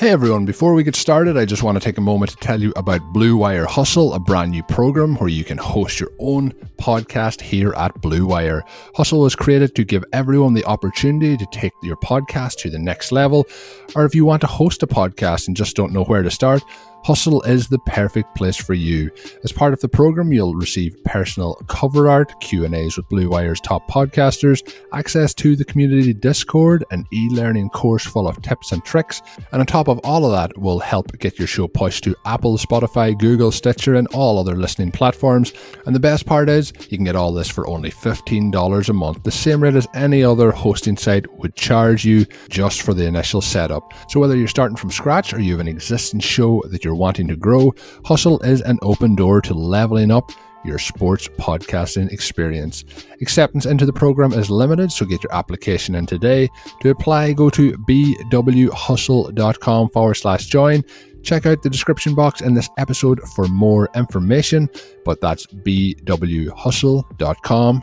Hey everyone, before we get started, I just want to take a moment to tell you about Blue Wire Hustle, a brand new program where you can host your own podcast here at Blue Wire. Hustle was created to give everyone the opportunity to take your podcast to the next level, or if you want to host a podcast and just don't know where to start, Hustle is the perfect place for you. As part of the program, you'll receive personal cover art, Q&As with Blue Wire's top podcasters, access to the community Discord, an e-learning course full of tips and tricks, and on top of all of that, we'll help get your show pushed to Apple, Spotify, Google, Stitcher, and all other listening platforms. And the best part is, you can get all this for only $15 a month, the same rate as any other hosting site would charge you just for the initial setup. So whether you're starting from scratch or you have an existing show that you're you're wanting to grow, Hustle is an open door to leveling up your sports podcasting experience. Acceptance into the program is limited, so get your application in today. To apply, go to bwhustle.com forward slash join. Check out the description box in this episode for more information, but that's bwhustle.com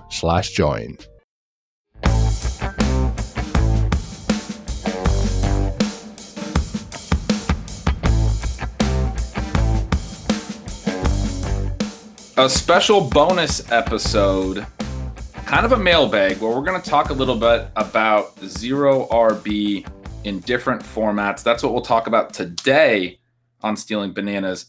slash join. A special bonus episode, kind of a mailbag, where we're going to talk a little bit about zero RB in different formats. That's what we'll talk about today on Stealing Bananas.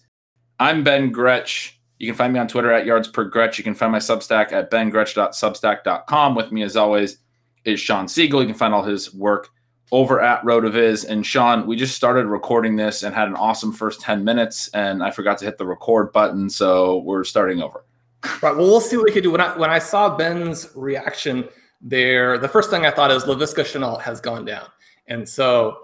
I'm Ben Gretch. You can find me on Twitter at yards per Gretch. You can find my Substack at bengretch.substack.com. With me, as always, is Sean Siegel. You can find all his work over at Rotoviz. And Sean, we just started recording this and had an awesome first 10 minutes, and I forgot to hit the record button. So we're starting over. Right. Well, we'll see what we can do. When I, when I saw Ben's reaction there, the first thing I thought is Laviska Shenault has gone down. And so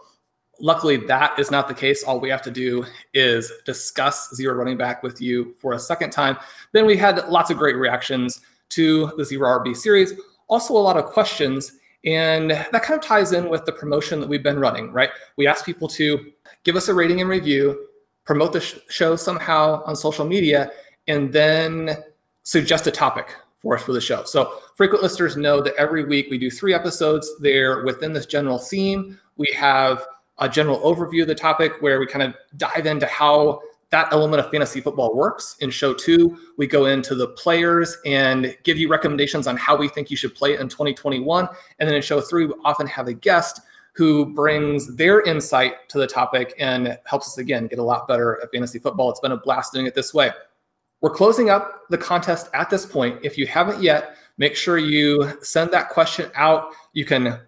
luckily that is not the case. All we have to do is discuss zero running back with you for a second time. Then we had lots of great reactions to the zero RB series. Also, a lot of questions and that kind of ties in with the promotion that we've been running, right? We ask people to give us a rating and review, promote the sh- show somehow on social media, and then suggest a topic for us for the show. So frequent listeners know that every week we do three episodes there within this general theme. We have a general overview of the topic where we kind of dive into how that element of fantasy football works. In show two, we go into the players and give you recommendations on how we think you should play in 2021. And then in show three, we often have a guest who brings their insight to the topic and helps us again get a lot better at fantasy football. It's been a blast doing it this way. We're closing up the contest at this point. If you haven't yet, make sure you send that question out. You can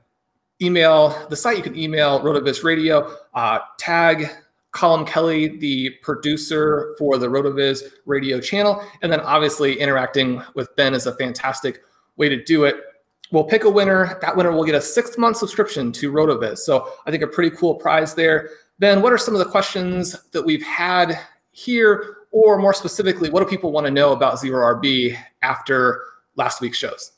email the site, you can email Rotoviz Radio, uh, tag Colm Kelly, the producer for the RotoViz radio channel. And then obviously interacting with Ben is a fantastic way to do it. We'll pick a winner. That winner will get a six month subscription to RotoViz. So I think a pretty cool prize there. Ben, what are some of the questions that we've had here? Or more specifically, what do people want to know about Zero RB after last week's shows?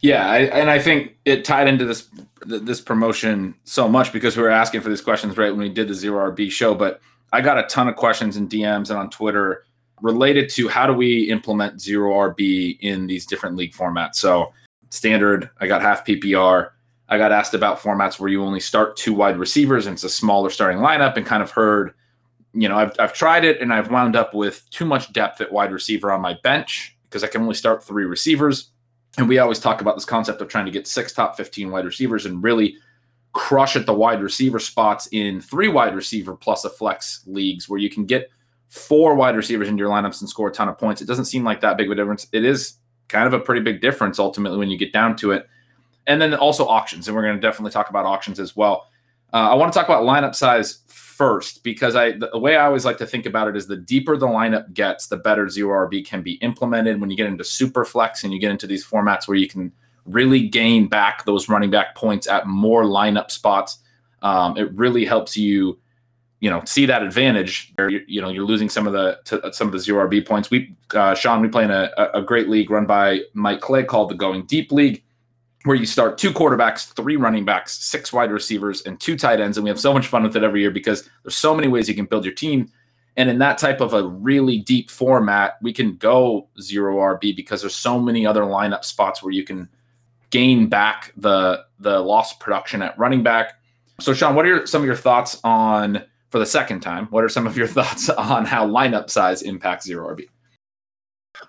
Yeah, I, and I think it tied into this this promotion so much because we were asking for these questions right when we did the Zero RB show. But I got a ton of questions in DMs and on Twitter related to how do we implement Zero RB in these different league formats. So standard, I got half PPR. I got asked about formats where you only start two wide receivers and it's a smaller starting lineup, and kind of heard you know, I've, I've tried it and I've wound up with too much depth at wide receiver on my bench because I can only start three receivers. And we always talk about this concept of trying to get six top 15 wide receivers and really crush at the wide receiver spots in three wide receiver plus a flex leagues where you can get four wide receivers into your lineups and score a ton of points. It doesn't seem like that big of a difference. It is kind of a pretty big difference ultimately when you get down to it. And then also auctions, and we're going to definitely talk about auctions as well. Uh, I want to talk about lineup size first because I the way I always like to think about it is the deeper the lineup gets, the better zero RB can be implemented. When you get into super flex and you get into these formats where you can really gain back those running back points at more lineup spots, um, it really helps you you know see that advantage you, you know you're losing some of the to, some of the zero rb points we uh, sean we play in a, a great league run by mike clay called the going deep league where you start two quarterbacks three running backs six wide receivers and two tight ends and we have so much fun with it every year because there's so many ways you can build your team and in that type of a really deep format we can go zero rb because there's so many other lineup spots where you can gain back the the lost production at running back so sean what are your, some of your thoughts on for the second time, what are some of your thoughts on how lineup size impacts zero RB?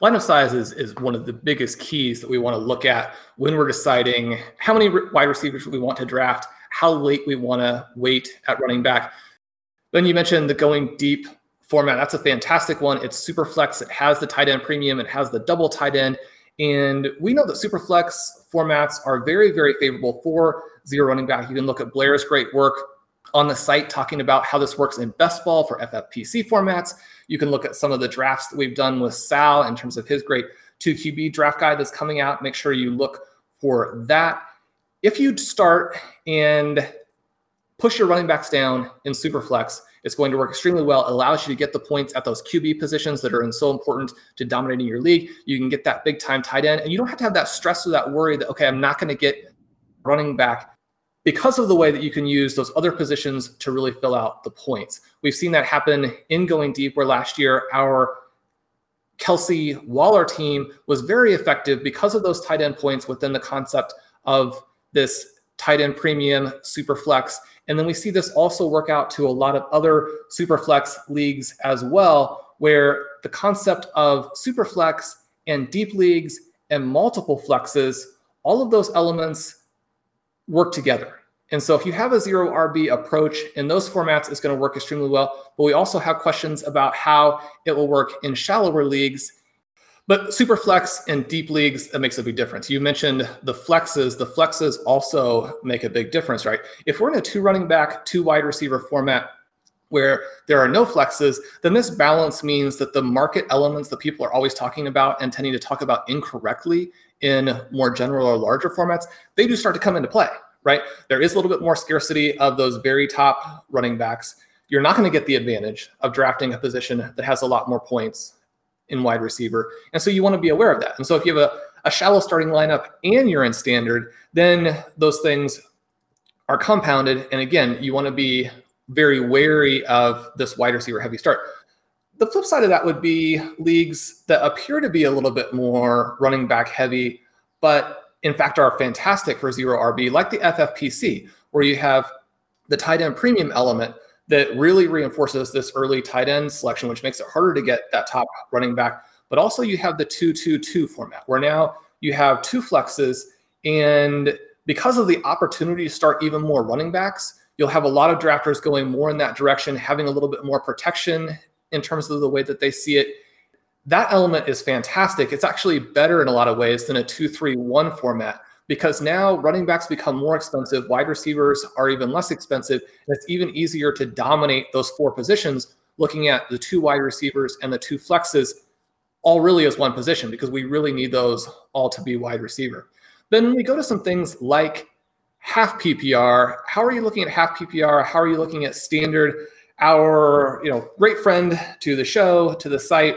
Lineup size is, is one of the biggest keys that we want to look at when we're deciding how many wide receivers we want to draft, how late we want to wait at running back. Then you mentioned the going deep format. That's a fantastic one. It's super flex. It has the tight end premium. It has the double tight end. And we know that super flex formats are very, very favorable for zero running back. You can look at Blair's great work on the site talking about how this works in best ball for FFPC formats. You can look at some of the drafts that we've done with Sal in terms of his great 2QB draft guide that's coming out. Make sure you look for that. If you start and push your running backs down in Superflex, it's going to work extremely well. It allows you to get the points at those QB positions that are so important to dominating your league. You can get that big time tight end, and you don't have to have that stress or that worry that, okay, I'm not going to get running back because of the way that you can use those other positions to really fill out the points. We've seen that happen in going deep, where last year our Kelce Waller team was very effective because of those tight end points within the concept of this tight end premium super flex. And then we see this also work out to a lot of other super flex leagues as well, where the concept of super flex and deep leagues and multiple flexes, all of those elements work together. And so if you have a zero RB approach in those formats, it's going to work extremely well. But we also have questions about how it will work in shallower leagues. But super flex and deep leagues, that makes a big difference. You mentioned the flexes. The flexes also make a big difference, right? If we're in a two running back, two wide receiver format where there are no flexes, then this balance means that the market elements that people are always talking about and tending to talk about incorrectly in more general or larger formats, they do start to come into play, right? There is a little bit more scarcity of those very top running backs. You're not going to get the advantage of drafting a position that has a lot more points in wide receiver. And so you want to be aware of that. And so if you have a, a shallow starting lineup and you're in standard, then those things are compounded. And again, you want to be very wary of this wide receiver heavy start. The flip side of that would be leagues that appear to be a little bit more running back heavy, but in fact are fantastic for zero RB, like the FFPC, where you have the tight end premium element that really reinforces this early tight end selection, which makes it harder to get that top running back. But also, you have the 2 2 2 format, where now you have two flexes. And because of the opportunity to start even more running backs, you'll have a lot of drafters going more in that direction, having a little bit more protection in terms of the way that they see it. That element is fantastic. It's actually better in a lot of ways than a 2 3 1 format because now running backs become more expensive, wide receivers are even less expensive, and it's even easier to dominate those four positions looking at the two wide receivers and the two flexes all really as one position because we really need those all to be wide receiver. Then we go to some things like half PPR, how are you looking at half PPR? How are you looking at standard? Our you know great friend to the show to the site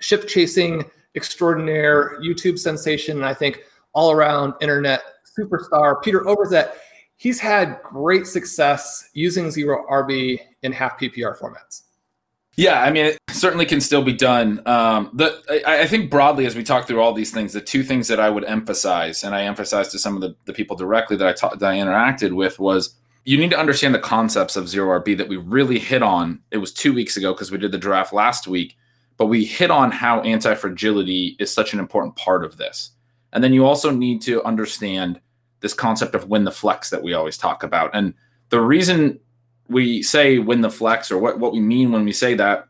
ship chasing extraordinaire youtube sensation and i think all around internet superstar peter overzet he's had great success using zero rb in half ppr formats yeah, I mean, it certainly can still be done. Um, the I, I, think broadly, as we talk through all these things, the two things that I would emphasize, and I emphasized to some of the, the people directly that I ta- that I interacted with, was you need to understand the concepts of zero RB that we really hit on. It was two weeks ago because we did the draft last week, but we hit on how anti fragility is such an important part of this. And then you also need to understand this concept of win the flex that we always talk about. And the reason we say win the flex or what, what we mean when we say that,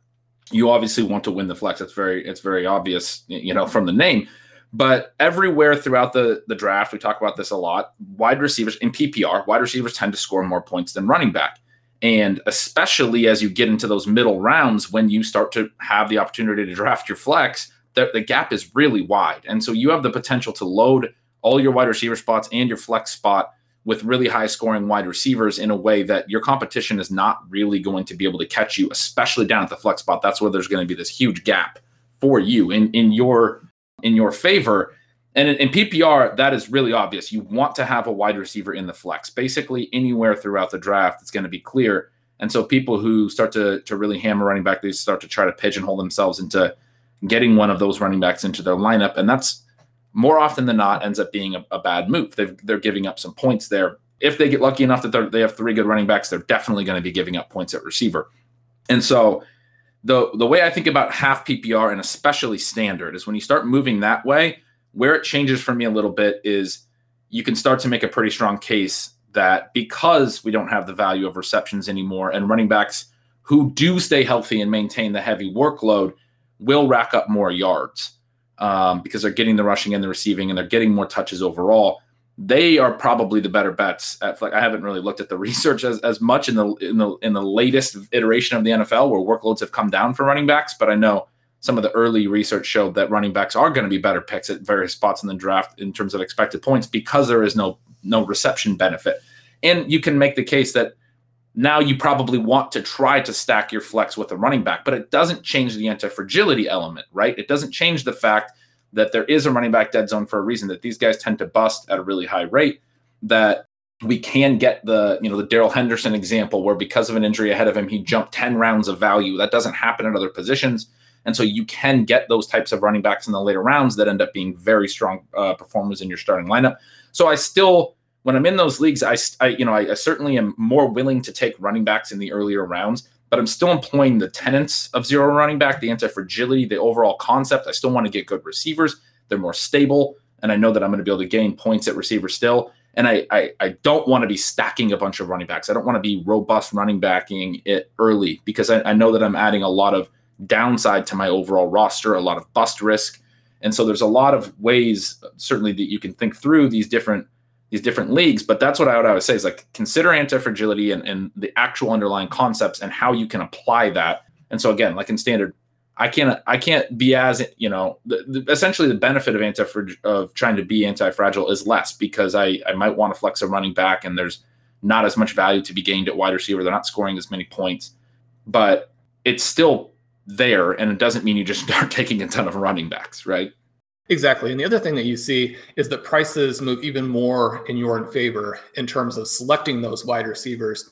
you obviously want to win the flex. It's very, it's very obvious, you know, from the name. But everywhere throughout the, the draft, we talk about this a lot. Wide receivers in PPR, wide receivers tend to score more points than running back. And especially as you get into those middle rounds, when you start to have the opportunity to draft your flex, the, the gap is really wide. And so you have the potential to load all your wide receiver spots and your flex spot with really high scoring wide receivers in a way that your competition is not really going to be able to catch you, especially down at the flex spot. That's where there's going to be this huge gap for you in, in your in your favor. And in, in, PPR, that is really obvious. You want to have a wide receiver in the flex, basically anywhere throughout the draft. It's going to be clear. And so people who start to to really hammer running back, they start to try to pigeonhole themselves into getting one of those running backs into their lineup, and that's more often than not ends up being a, a bad move. they they're giving up some points there. If they get lucky enough that they have three good running backs, they're definitely going to be giving up points at receiver. And so the the way I think about half PPR and especially standard is when you start moving that way, where it changes for me a little bit is you can start to make a pretty strong case that because we don't have the value of receptions anymore and running backs who do stay healthy and maintain the heavy workload will rack up more yards um, because they're getting the rushing and the receiving and they're getting more touches overall. They are probably the better bets. At, like I haven't really looked at the research as, as much in the in the in the latest iteration of the NFL where workloads have come down for running backs, but I know some of the early research showed that running backs are going to be better picks at various spots in the draft in terms of expected points because there is no no reception benefit. And you can make the case that now you probably want to try to stack your flex with a running back, but it doesn't change the anti fragility element, right? It doesn't change the fact that there is a running back dead zone for a reason, that these guys tend to bust at a really high rate, that we can get the, you know, the Darrell Henderson example where because of an injury ahead of him, he jumped 10 rounds of value. That doesn't happen at other positions. And so you can get those types of running backs in the later rounds that end up being very strong uh, performers in your starting lineup. So I still when I'm in those leagues, I, I you know, I, I, certainly am more willing to take running backs in the earlier rounds, but I'm still employing the tenets of zero running back, the anti fragility, the overall concept. I still want to get good receivers. They're more stable, and I know that I'm going to be able to gain points at receiver still. And I, I, I don't want to be stacking a bunch of running backs. I don't want to be robust running backing it early because I, I know that I'm adding a lot of downside to my overall roster, a lot of bust risk. And so there's a lot of ways, certainly, that you can think through these different these different leagues. But that's what I would always say is like consider anti-fragility and, and the actual underlying concepts and how you can apply that. And so again, like in standard, I can't I can't be as you know the, the, essentially the benefit of anti of trying to be anti-fragile is less because I I might want to flex a running back and there's not as much value to be gained at wide receiver. They're not scoring as many points, but it's still there, and it doesn't mean you just start taking a ton of running backs, right? Exactly. And the other thing that you see is that prices move even more in your favor in terms of selecting those wide receivers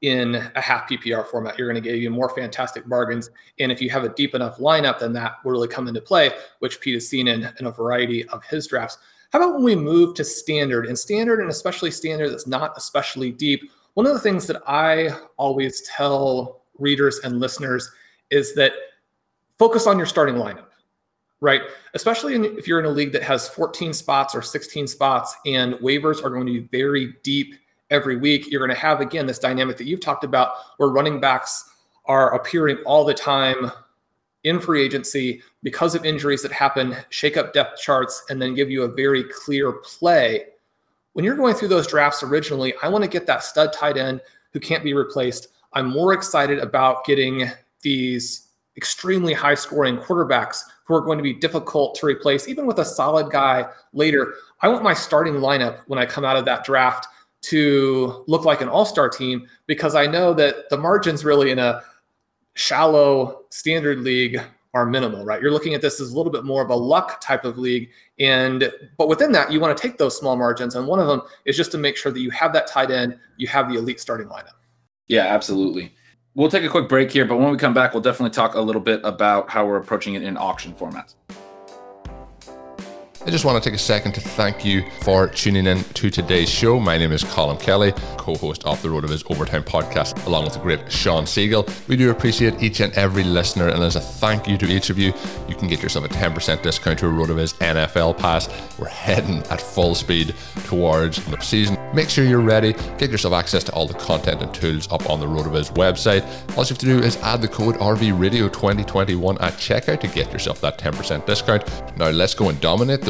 in a half PPR format. You're going to get even more fantastic bargains. And if you have a deep enough lineup, then that will really come into play, which Pete has seen in, in a variety of his drafts. How about when we move to standard and standard, and especially standard that's not especially deep? One of the things that I always tell readers and listeners is that focus on your starting lineup right? Especially in, if you're in a league that has 14 spots or 16 spots and waivers are going to be very deep every week. You're going to have, again, this dynamic that you've talked about where running backs are appearing all the time in free agency because of injuries that happen, shake up depth charts, and then give you a very clear play. When you're going through those drafts originally, I want to get that stud tight end who can't be replaced. I'm more excited about getting these extremely high scoring quarterbacks who are going to be difficult to replace, even with a solid guy later. I want my starting lineup when I come out of that draft to look like an all star team because I know that the margins really in a shallow standard league are minimal, right? You're looking at this as a little bit more of a luck type of league. And but within that, you want to take those small margins. And one of them is just to make sure that you have that tight end, you have the elite starting lineup. Yeah, absolutely. We'll take a quick break here, but when we come back, we'll definitely talk a little bit about how we're approaching it in auction formats. I just want to take a second to thank you for tuning in to today's show. My name is Colin Kelly, co host of the RotoViz Overtime podcast, along with the great Sean Siegel. We do appreciate each and every listener, and as a thank you to each of you, you can get yourself a 10% discount to a RotoViz NFL pass. We're heading at full speed towards the season. Make sure you're ready, get yourself access to all the content and tools up on the RotoViz website. All you have to do is add the code RVRadio2021 at checkout to get yourself that 10% discount. Now let's go and dominate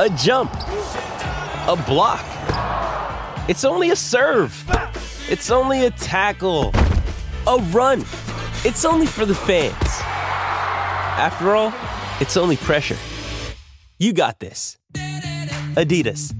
a jump, a block. It's only a serve. It's only a tackle, a run. It's only for the fans. After all, it's only pressure. You got this. Adidas.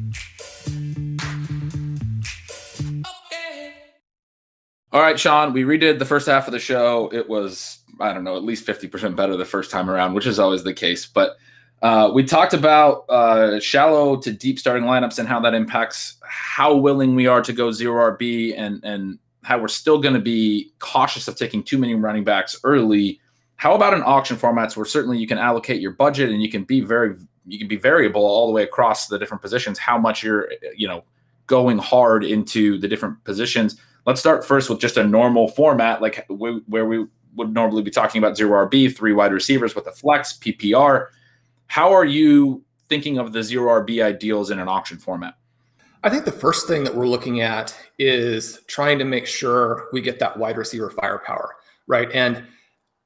All right, Sean, we redid the first half of the show. It was, I don't know, at least 50% better the first time around, which is always the case. But uh, we talked about uh, shallow to deep starting lineups and how that impacts how willing we are to go zero RB and, and how we're still going to be cautious of taking too many running backs early. How about an auction formats where certainly you can allocate your budget and you can be very you can be variable all the way across the different positions, how much you're, you know, going hard into the different positions. Let's start first with just a normal format, like where we would normally be talking about zero RB, three wide receivers with a flex, PPR. How are you thinking of the zero RB ideals in an auction format? I think the first thing that we're looking at is trying to make sure we get that wide receiver firepower, right? And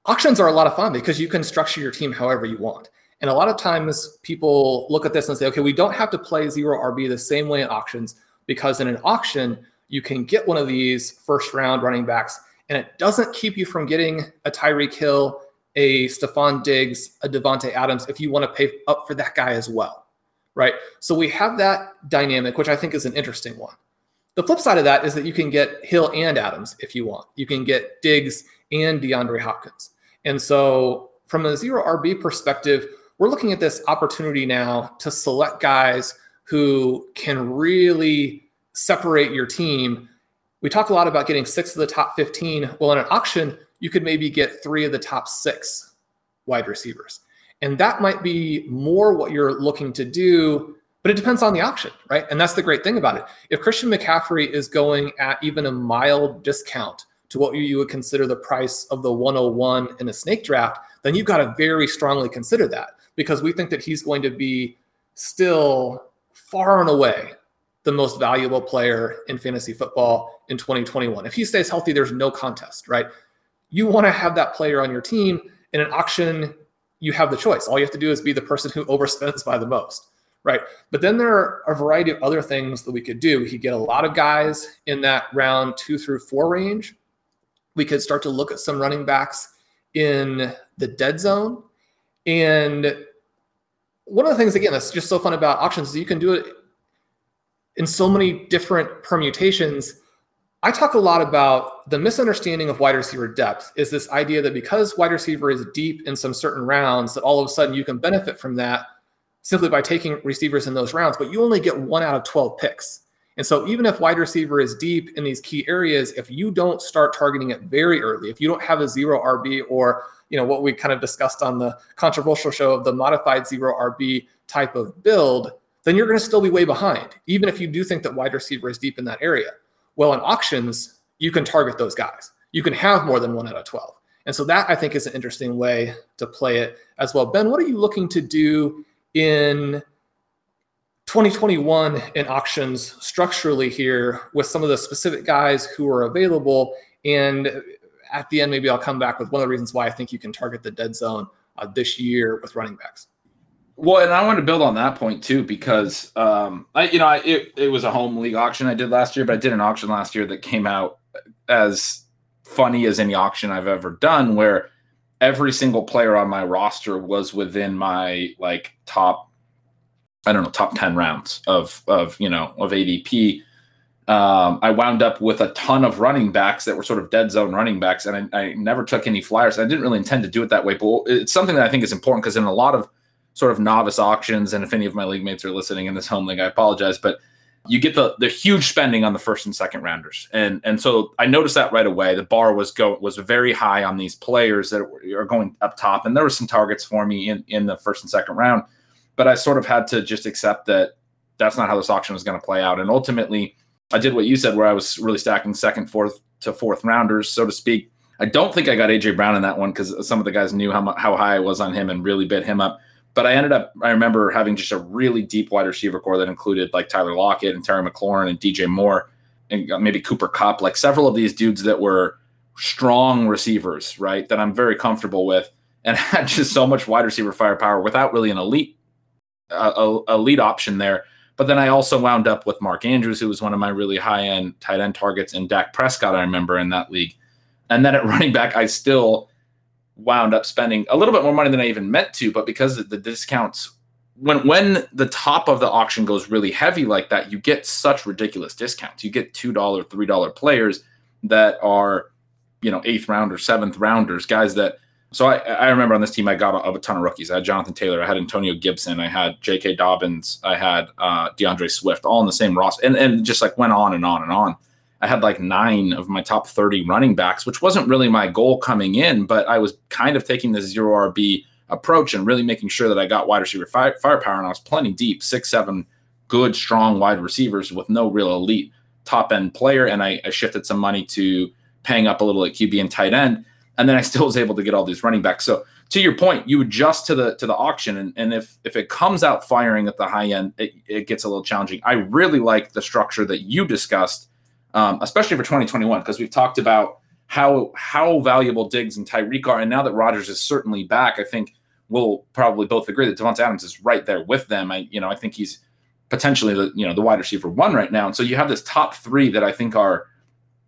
auctions are a lot of fun because you can structure your team however you want. And a lot of times people look at this and say, okay, we don't have to play zero RB the same way in auctions because in an auction, you can get one of these first round running backs and it doesn't keep you from getting a Tyreek Hill, a Stefon Diggs, a Davante Adams if you want to pay up for that guy as well. Right. So we have that dynamic, which I think is an interesting one. The flip side of that is that you can get Hill and Adams if you want. You can get Diggs and DeAndre Hopkins. And so from a zero RB perspective, we're looking at this opportunity now to select guys who can really separate your team. We talk a lot about getting six of the top 15. Well, in an auction, you could maybe get three of the top six wide receivers. And that might be more what you're looking to do, but it depends on the auction, right? And that's the great thing about it. If Christian McCaffrey is going at even a mild discount to what you would consider the price of the 101 in a snake draft, then you've got to very strongly consider that because we think that he's going to be still far and away the most valuable player in fantasy football in 2021. If he stays healthy, there's no contest, right? You want to have that player on your team. In an auction, you have the choice. All you have to do is be the person who overspends by the most, right? But then there are a variety of other things that we could do. We could get a lot of guys in that round two through four range. We could start to look at some running backs in the dead zone. And one of the things, again, that's just so fun about auctions is you can do it in so many different permutations. I talk a lot about the misunderstanding of wide receiver depth is this idea that because wide receiver is deep in some certain rounds, that all of a sudden you can benefit from that simply by taking receivers in those rounds, but you only get one out of 12 picks. And so even if wide receiver is deep in these key areas, if you don't start targeting it very early, if you don't have a zero RB or you know what we kind of discussed on the controversial show of the modified zero RB type of build, then you're going to still be way behind, even if you do think that wide receiver is deep in that area. Well, in auctions, you can target those guys. You can have more than one out of 12. And so that I think is an interesting way to play it as well. Ben, what are you looking to do in 2021 in auctions structurally here with some of the specific guys who are available? And at the end, maybe I'll come back with one of the reasons why I think you can target the dead zone uh, this year with running backs. Well, and I want to build on that point too because um, I, you know, I, it it was a home league auction I did last year, but I did an auction last year that came out as funny as any auction I've ever done, where every single player on my roster was within my like top, I don't know, top ten rounds of of you know of ADP. Um, I wound up with a ton of running backs that were sort of dead zone running backs, and I, I never took any flyers. I didn't really intend to do it that way, but it's something that I think is important because in a lot of sort of novice auctions, and if any of my league mates are listening in this home league, I apologize, but you get the the huge spending on the first and second rounders, and and so I noticed that right away. The bar was go was very high on these players that are going up top, and there were some targets for me in in the first and second round, but I sort of had to just accept that that's not how this auction was going to play out, and ultimately I did what you said, where I was really stacking second, fourth to fourth rounders, so to speak. I don't think I got AJ Brown in that one because some of the guys knew how how high I was on him and really bit him up but I ended up, I remember having just a really deep wide receiver corps that included like Tyler Lockett and Terry McLaurin and DJ Moore and maybe Cooper Kupp, like several of these dudes that were strong receivers, right? That I'm very comfortable with and had just so much wide receiver firepower without really an elite, uh, elite option there. But then I also wound up with Mark Andrews, who was one of my really high end tight end targets, and Dak Prescott, I remember in that league. And then at running back, I still wound up spending a little bit more money than I even meant to, but because the discounts when when the top of the auction goes really heavy like that, you get such ridiculous discounts. You get two dollar, three dollar players that are, you know, eighth rounders, seventh rounders, guys that. So I, I remember on this team I got a, a, ton of rookies. I had Jonathan Taylor, I had Antonio Gibson, I had J.K. Dobbins, I had uh, D'Andre Swift, all in the same roster, and and just like went on and on and on. I had like nine of my top 30 running backs, which wasn't really my goal coming in, but I was kind of taking the zero RB approach and really making sure that I got wide receiver fire, firepower. And I was plenty deep, six, seven good, strong wide receivers with no real elite top end player. And I, I shifted some money to paying up a little at QB and tight end. And then I still was able to get all these running backs. So to your point, you adjust to the to the auction, and, and if if it comes out firing at the high end, it, it gets a little challenging. I really like the structure that you discussed um, especially for 2021, because we've talked about how how valuable Diggs and Tyreek are, and now that Rodgers is certainly back, I think we'll probably both agree that Davante Adams is right there with them. I you know I think he's potentially the you know the wide receiver one right now, and so you have this top three that I think are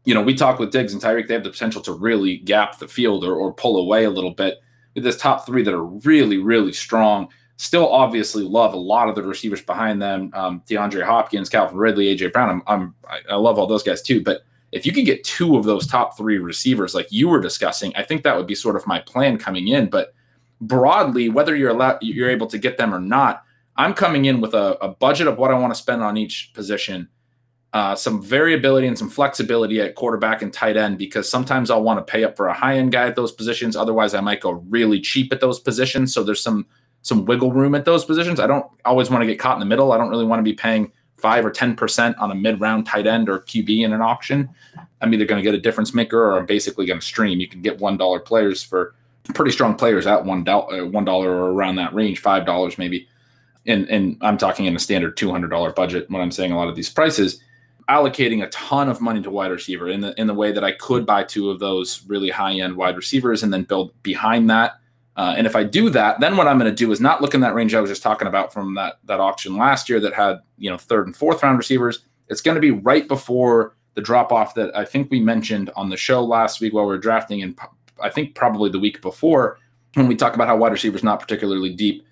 you know we talk with Diggs and Tyreek, they have the potential to really gap the field or, or pull away a little bit. This top three that are really really strong still obviously love a lot of the receivers behind them. Um, DeAndre Hopkins, Calvin Ridley, AJ Brown. I'm, I'm I love all those guys too. But if you can get two of those top three receivers, like you were discussing, I think that would be sort of my plan coming in. But broadly, whether you're allowed, you're able to get them or not, I'm coming in with a, a budget of what I want to spend on each position. Uh, some variability and some flexibility at quarterback and tight end because sometimes I'll want to pay up for a high end guy at those positions. Otherwise, I might go really cheap at those positions. So there's some some wiggle room at those positions. I don't always want to get caught in the middle. I don't really want to be paying five or ten percent on a mid-round tight end or QB in an auction. I'm either going to get a difference maker or I'm basically going to stream. You can get one dollar players for pretty strong players at one dollar, uh, one dollar or around that range, five dollars maybe. And and I'm talking in a standard two hundred dollar budget when I'm saying a lot of these prices. Allocating a ton of money to wide receiver in the in the way that I could buy two of those really high end wide receivers and then build behind that uh, and if I do that, then what I'm going to do is not look in that range I was just talking about from that that auction last year that had you know third and fourth round receivers. It's going to be right before the drop off that I think we mentioned on the show last week while we were drafting, and I think probably the week before when we talk about how wide receivers not particularly deep.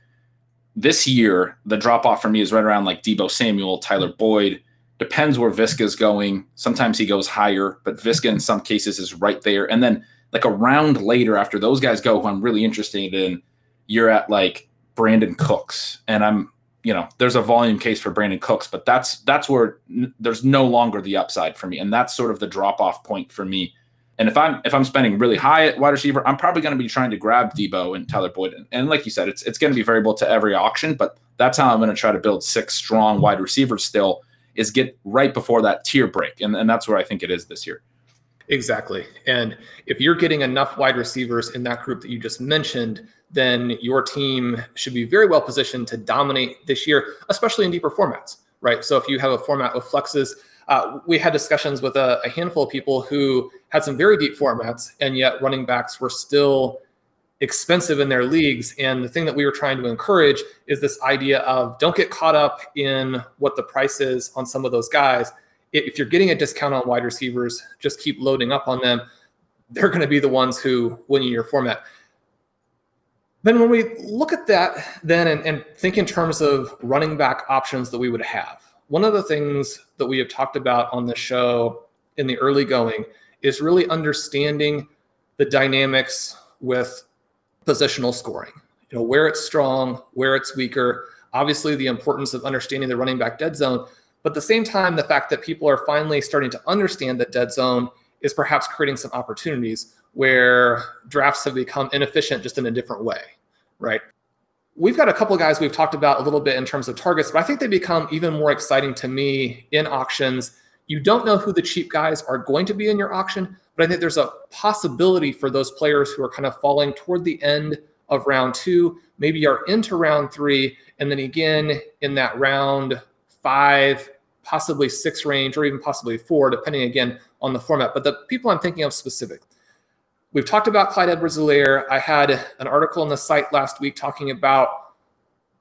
This year, the drop off for me is right around like Deebo Samuel, Tyler Boyd. Depends where Viska's going. Sometimes he goes higher, but Viska in some cases is right there. And then like a round later after those guys go, who I'm really interested in, you're at like Brandin Cooks, and I'm you know, there's a volume case for Brandin Cooks, but that's that's where n- there's no longer the upside for me, and that's sort of the drop off point for me. And if I'm if I'm spending really high at wide receiver, I'm probably going to be trying to grab Deebo and Tyler Boyd. And, and like you said, it's it's going to be variable to every auction, but that's how I'm going to try to build six strong wide receivers. Still, is get right before that tier break, and and that's where I think it is this year. Exactly. And if you're getting enough wide receivers in that group that you just mentioned, then your team should be very well positioned to dominate this year, especially in deeper formats, right? So if you have a format with flexes, uh, we had discussions with a, a, handful of people who had some very deep formats, and yet running backs were still expensive in their leagues. And the thing that we were trying to encourage is this idea of don't get caught up in what the price is on some of those guys if you're getting a discount on wide receivers, just keep loading up on them. They're going to be the ones who win in your format. Then, when we look at that, then and, and think in terms of running back options that we would have, one of the things that we have talked about on the show in the early going is really understanding the dynamics with positional scoring. You know, where it's strong, where it's weaker. Obviously, the importance of understanding the running back dead zone, but at the same time, the fact that people are finally starting to understand that dead zone is perhaps creating some opportunities where drafts have become inefficient just in a different way, right? We've got a couple of guys we've talked about a little bit in terms of targets, but I think they become even more exciting to me in auctions. You don't know who the cheap guys are going to be in your auction, but I think there's a possibility for those players who are kind of falling toward the end of round two, maybe are into round three, and then again in that round five, possibly six range, or even possibly four, depending again on the format. But the people I'm thinking of specific. We've talked about Clyde Edwards-Helaire. I had an article on the site last week talking about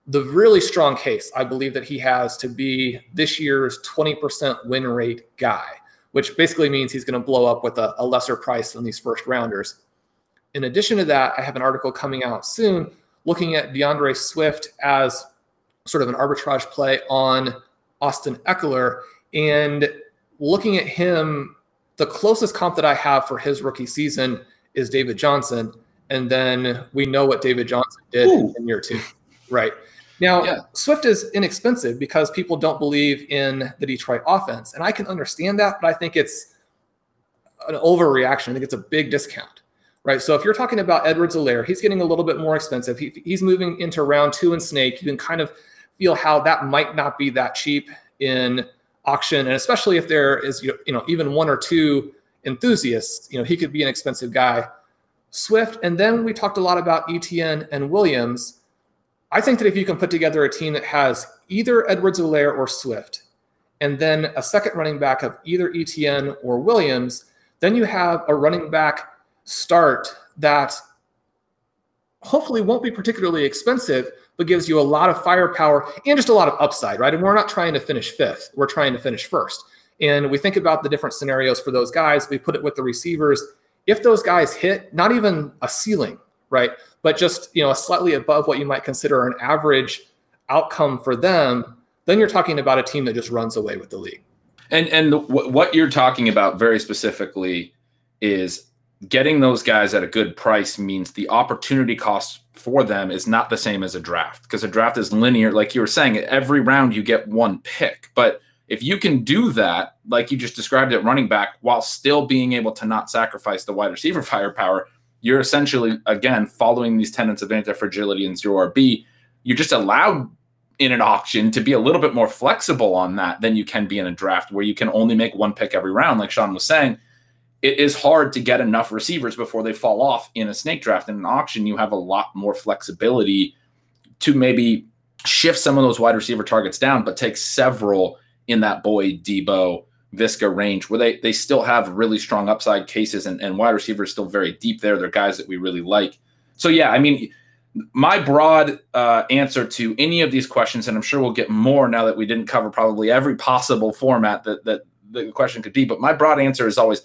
the really strong case I believe that he has to be this year's 20% win rate guy, which basically means he's going to blow up with a, a lesser price than these first rounders. In addition to that, I have an article coming out soon looking at D'Andre Swift as sort of an arbitrage play on Austin Ekeler. And looking at him, the closest comp that I have for his rookie season is David Johnson. And then we know what David Johnson did Ooh. in year two, right? Now, yeah. Swift is inexpensive because people don't believe in the Detroit offense. And I can understand that, but I think it's an overreaction. I think it's a big discount, right? So if you're talking about Edwards-Helaire, he's getting a little bit more expensive. He, he's moving into round two and snake. You can kind of feel how that might not be that cheap in auction, and especially if there is you know even one or two enthusiasts, you know he could be an expensive guy. Swift, and then we talked a lot about ETN and Williams. I think that if you can put together a team that has either Edwards-Helaire or Swift, and then a second running back of either ETN or Williams, then you have a running back start that hopefully won't be particularly expensive, but gives you a lot of firepower and just a lot of upside, right? And we're not trying to finish fifth, we're trying to finish first. And we think about the different scenarios for those guys. We put it with the receivers. If those guys hit not even a ceiling, right, but just you know a slightly above what you might consider an average outcome for them, then you're talking about a team that just runs away with the league. And and the, what you're talking about very specifically is getting those guys at a good price means the opportunity cost for them is not the same as a draft because a draft is linear. Like you were saying, every round you get one pick. But if you can do that, like you just described at running back, while still being able to not sacrifice the wide receiver firepower, you're essentially, again, following these tenets of anti fragility and zero RB. You're just allowed in an auction to be a little bit more flexible on that than you can be in a draft where you can only make one pick every round, like Sean was saying it is hard to get enough receivers before they fall off in a snake draft. In an auction, you have a lot more flexibility to maybe shift some of those wide receiver targets down, but take several in that Boyd, Deebo Viska range where they they still have really strong upside cases and, and wide receivers still very deep there. They're guys that we really like. So yeah, I mean, my broad uh, answer to any of these questions, and I'm sure we'll get more now that we didn't cover probably every possible format that that the question could be. But my broad answer is always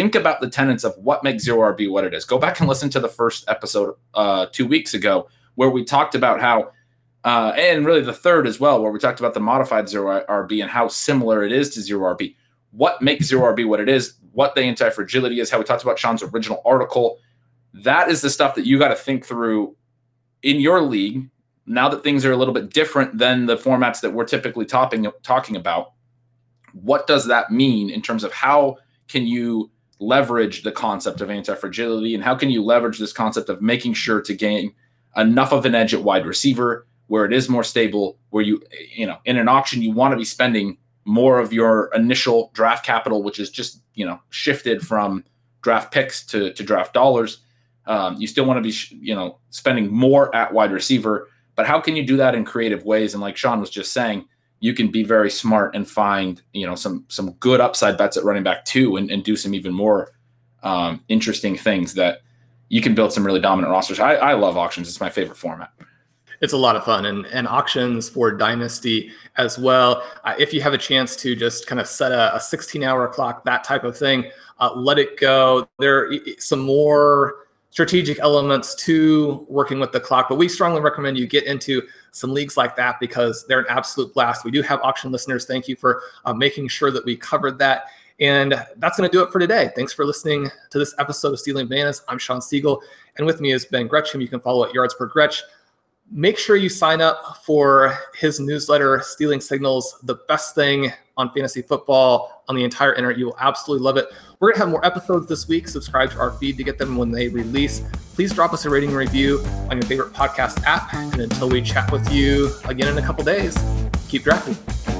think about the tenets of what makes zero RB what it is. Go back and listen to the first episode uh, two weeks ago where we talked about how, uh, and really the third as well, where we talked about the modified zero RB and how similar it is to zero RB. What makes zero RB what it is, what the anti fragility is, how we talked about Sean's original article. That is the stuff that you got to think through in your league now that things are a little bit different than the formats that we're typically talking talking about, what does that mean in terms of how can you leverage the concept of anti-fragility? And how can you leverage this concept of making sure to gain enough of an edge at wide receiver where it is more stable where you you know in an auction you want to be spending more of your initial draft capital which is just you know shifted from draft picks to, to draft dollars. Um, you still want to be you know spending more at wide receiver. But how can you do that in creative ways? And like sean was just saying you can be very smart and find you know some some good upside bets at running back too and, and do some even more um, interesting things that you can build some really dominant rosters. I, I love auctions. It's my favorite format. It's a lot of fun and, and auctions for dynasty as well. Uh, if you have a chance to just kind of set a, a 16 hour clock that type of thing uh, let it go. There are some more strategic elements to working with the clock. But we strongly recommend you get into some leagues like that because they're an absolute blast. We do have auction listeners. Thank you for uh, making sure that we covered that. And that's going to do it for today. Thanks for listening to this episode of Stealing Bananas. I'm Shawn Siegele, and with me is Ben Gretch, you can follow at Yards Per Gretch make sure you sign up for his newsletter, Stealing Signals, the best thing on fantasy football on the entire internet. You will absolutely love it. We're going to have more episodes this week. Subscribe to our feed to get them when they release. Please drop us a rating and review on your favorite podcast app. And until we chat with you again in a couple days, keep drafting.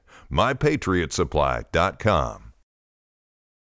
mypatriotsupply.com.